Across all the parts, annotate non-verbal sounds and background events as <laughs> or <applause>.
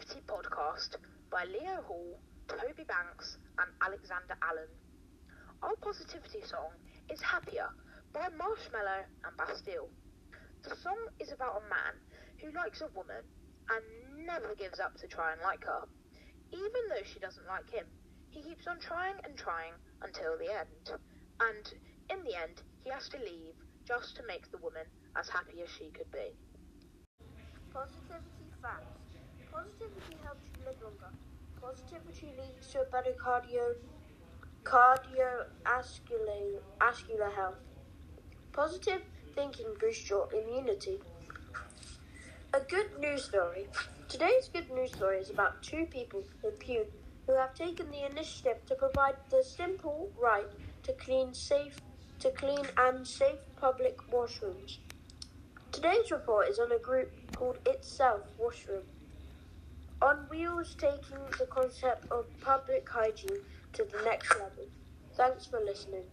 Positivity podcast by Leo Hall, Toby Banks, and Alexander Allen. Our positivity song is Happier by Marshmello and Bastille. The song is about a man who likes a woman and never gives up to try and like her. Even though she doesn't like him, he keeps on trying and trying until the end. And in the end, he has to leave just to make the woman as happy as she could be. Positivity facts. Positivity helps you live longer. Positivity leads to better cardio cardiovascular health. Positive thinking boosts your immunity. A good news story. Today's good news story is about two people in Pune who have taken the initiative to provide the simple right to clean safe to clean and safe public washrooms. Today's report is on a group called Itself Washroom. On wheels taking the concept of public hygiene to the next level. Thanks for listening.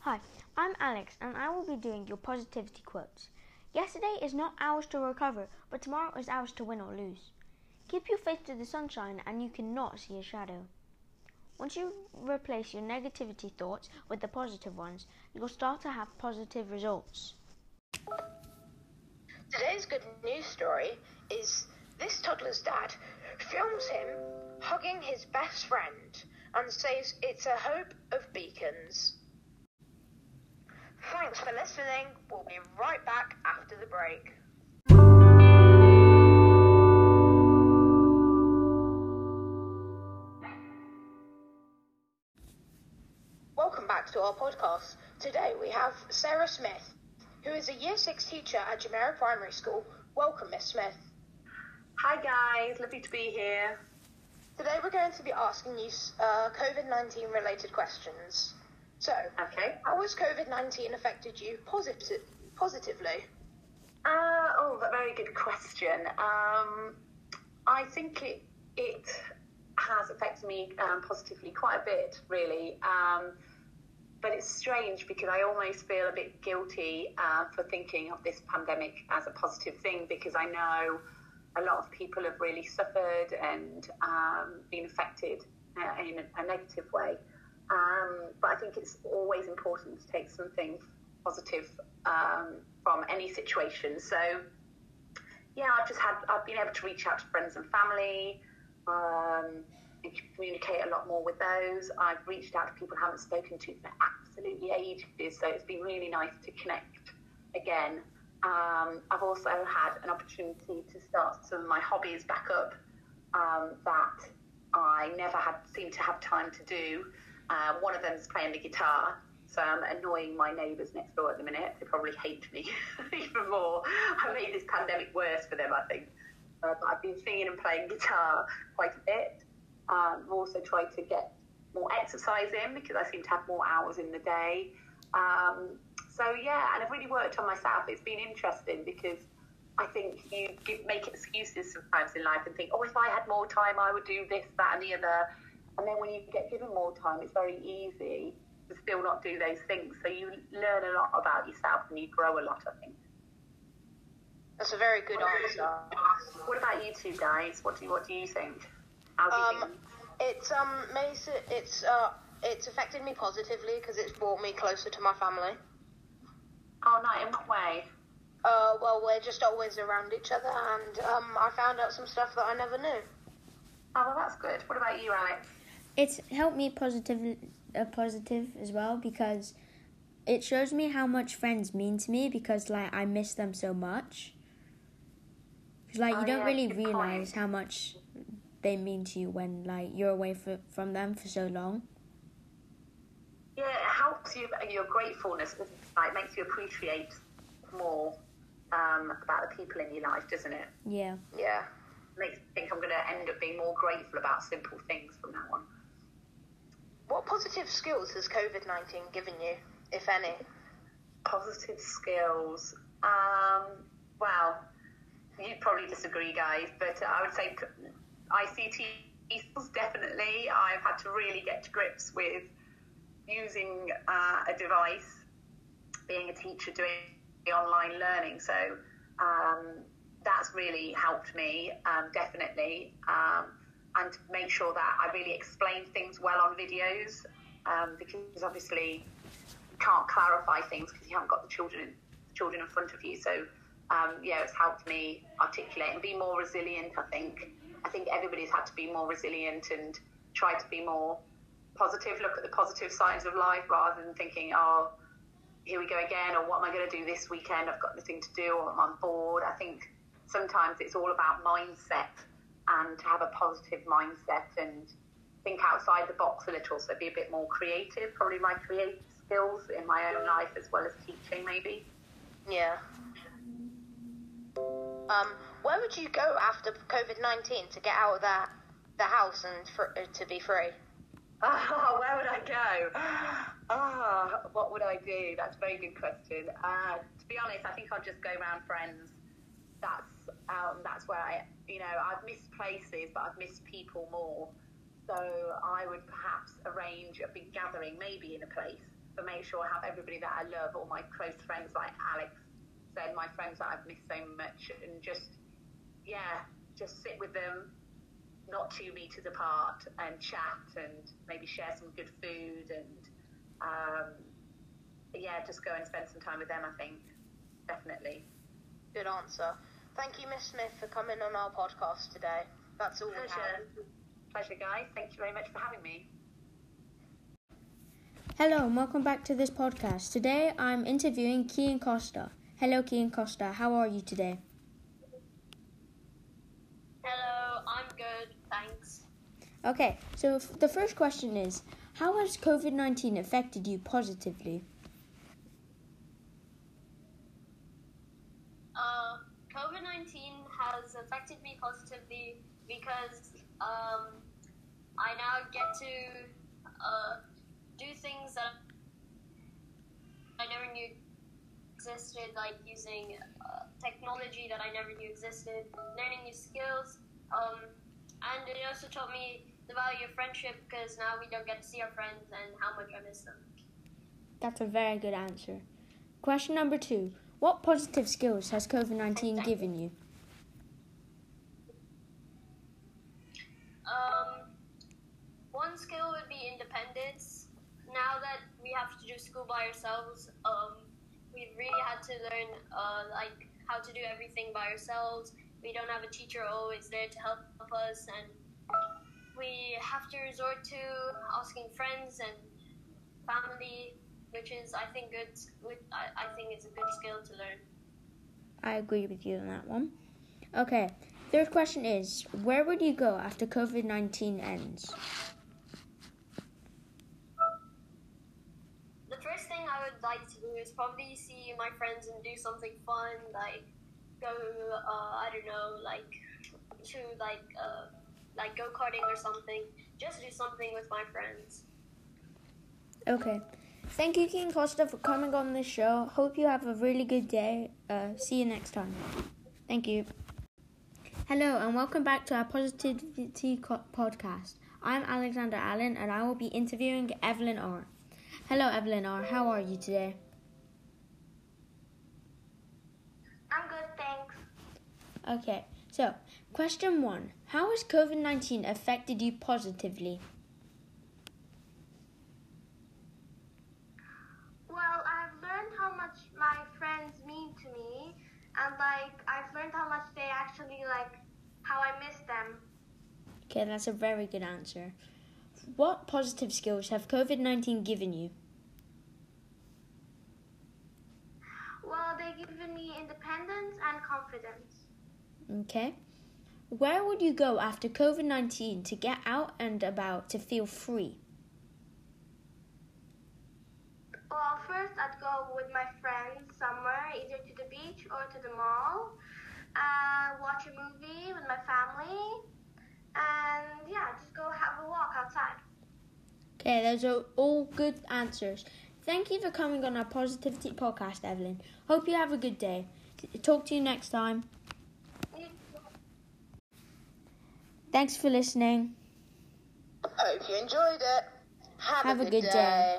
Hi, I'm Alex and I will be doing your positivity quotes. Yesterday is not ours to recover, but tomorrow is ours to win or lose. Keep your face to the sunshine and you cannot see a shadow. Once you replace your negativity thoughts with the positive ones, you'll start to have positive results. Today's good news story is this toddler's dad films him hugging his best friend and says it's a hope of beacons. Thanks for listening. We'll be right back after the break. Welcome back to our podcast. Today we have Sarah Smith, who is a Year 6 teacher at Jumeirah Primary School. Welcome, Miss Smith. Hi guys, lovely to be here. Today we're going to be asking you uh, COVID 19 related questions. So, Okay. how has COVID 19 affected you posit- positively? Uh, oh, a very good question. Um, I think it it has affected me um, positively quite a bit, really. Um, but it's strange because I almost feel a bit guilty uh, for thinking of this pandemic as a positive thing because I know a lot of people have really suffered and um, been affected uh, in a, a negative way. Um, but I think it's always important to take something positive um, from any situation. So, yeah, I've just had, I've been able to reach out to friends and family um, and communicate a lot more with those. I've reached out to people I haven't spoken to for absolutely ages, so it's been really nice to connect again. Um, I've also had an opportunity to start some of my hobbies back up um, that I never had seemed to have time to do. Uh, one of them is playing the guitar, so I'm annoying my neighbours next door at the minute. They probably hate me <laughs> even more. I made this pandemic worse for them, I think. Uh, but I've been singing and playing guitar quite a bit. Um, I've also tried to get more exercise in because I seem to have more hours in the day. Um, so yeah, and I've really worked on myself. It's been interesting because I think you give, make excuses sometimes in life and think, oh, if I had more time, I would do this, that, and the other. And then when you get given more time, it's very easy to still not do those things. So you learn a lot about yourself and you grow a lot, I think. That's a very good answer. What about you two guys? What do you, what do you think? How do you Um, think? it's um, it's uh, it's affected me positively because it's brought me closer to my family. Oh, no, in what way? Uh, well, we're just always around each other, and um, I found out some stuff that I never knew. Oh, well, that's good. What about you, Alex? It's helped me positive, uh, positive as well because it shows me how much friends mean to me because like I miss them so much. 'Cause, like Oh, you don't yeah, really realize point. how much they mean to you when like you're away for, from them for so long. Yeah, it helps you, your gratefulness, doesn't it? Like, makes you appreciate more um, about the people in your life, doesn't it? Yeah. Yeah. Makes me think I'm going to end up being more grateful about simple things from now on. What positive skills has COVID nineteen given you, if any? Positive skills. Um, well, you'd probably disagree, guys, but I would say ICT skills definitely. I've had to really get to grips with using uh, a device, being a teacher, doing online learning. So um, that's really helped me, um, definitely. Um, and make sure that I really explain things well on videos, um, because obviously you can't clarify things because you haven't got the children children in front of you. So um, yeah, it's helped me articulate and be more resilient. I think I think everybody's had to be more resilient and try to be more positive. Look at the positive sides of life rather than thinking, oh, here we go again, or what am I going to do this weekend? I've got nothing to do, or I'm bored. I think sometimes it's all about mindset and to have a positive mindset and think outside the box a little. So be a bit more creative. Probably my creative skills in my own life as well as teaching, maybe. Yeah. Um, where would you go after COVID nineteen to get out of that the house and for, uh, to be free? Oh, <laughs> where would I go? Oh, what would I do? That's a very good question. Uh, to be honest, I think I'll just go around friends. That's um, that's where I, you know, I've missed places, but I've missed people more. So I would perhaps arrange a big gathering, maybe in a place, but make sure I have everybody that I love, all my close friends like Alex said, my friends that I've missed so much, and just, yeah, just sit with them, not two meters apart, and chat and maybe share some good food and, um, yeah, just go and spend some time with them. I think definitely. Good answer. Thank you, Miss Smith, for coming on our podcast today. That's all. Pleasure. Pleasure, guys. Thank you very much for having me. Hello and welcome back to this podcast. Today I'm interviewing Kian Costa. Hello, Kian Costa. How are you today? Hello, I'm good, thanks. Okay, so f- the first question is How has COVID 19 affected you positively? Uh, COVID 19 has affected me positively because um, I now get to uh, do things that I never knew existed, like using uh, technology that I never knew existed, learning new skills, um, and it also taught me the value of friendship because now we don't get to see our friends and how much I miss them. That's a very good answer. Question number two What positive skills has COVID 19 given you? Um, one skill would be independence. Now that we have to do school by ourselves, um, we've really had to learn uh, like how to do everything by ourselves. We don't have a teacher always there to help us, and we have to resort to asking friends and family, which is I think good. I, I think it's a good skill to learn. I agree with you on that one. Okay, third question is Where would you go after COVID 19 ends? The first thing I would like to do is probably see my friends and do something fun, like go, uh, I don't know, like to like uh, like go karting or something. Just do something with my friends. Okay. Thank you, Kian Costa, for coming on this show. Hope you have a really good day. Uh, see you next time. Thank you. Hello, and welcome back to our Positivity Co- podcast. I'm Alexander Allen, and I will be interviewing Evelyn R. Hello, Evelyn R. How are you today? I'm good, thanks. Okay, so question one How has COVID 19 affected you positively? Well, I've learned how much my friends mean to me, and like I've learned how much they actually like how I miss them. Okay, that's a very good answer. What positive skills have COVID 19 given you? Well, they've given me independence and confidence. Okay. Where would you go after COVID 19 to get out and about to feel free? Well, first I'd go with my friends somewhere, either to the beach or to the mall, uh, watch a movie with my family, and yeah, just go have a walk outside. Okay, those are all good answers. Thank you for coming on our Positivity podcast, Evelyn. Hope you have a good day. Talk to you next time. Thanks for listening. Hope you enjoyed it. Have, Have a, a good, good day. day.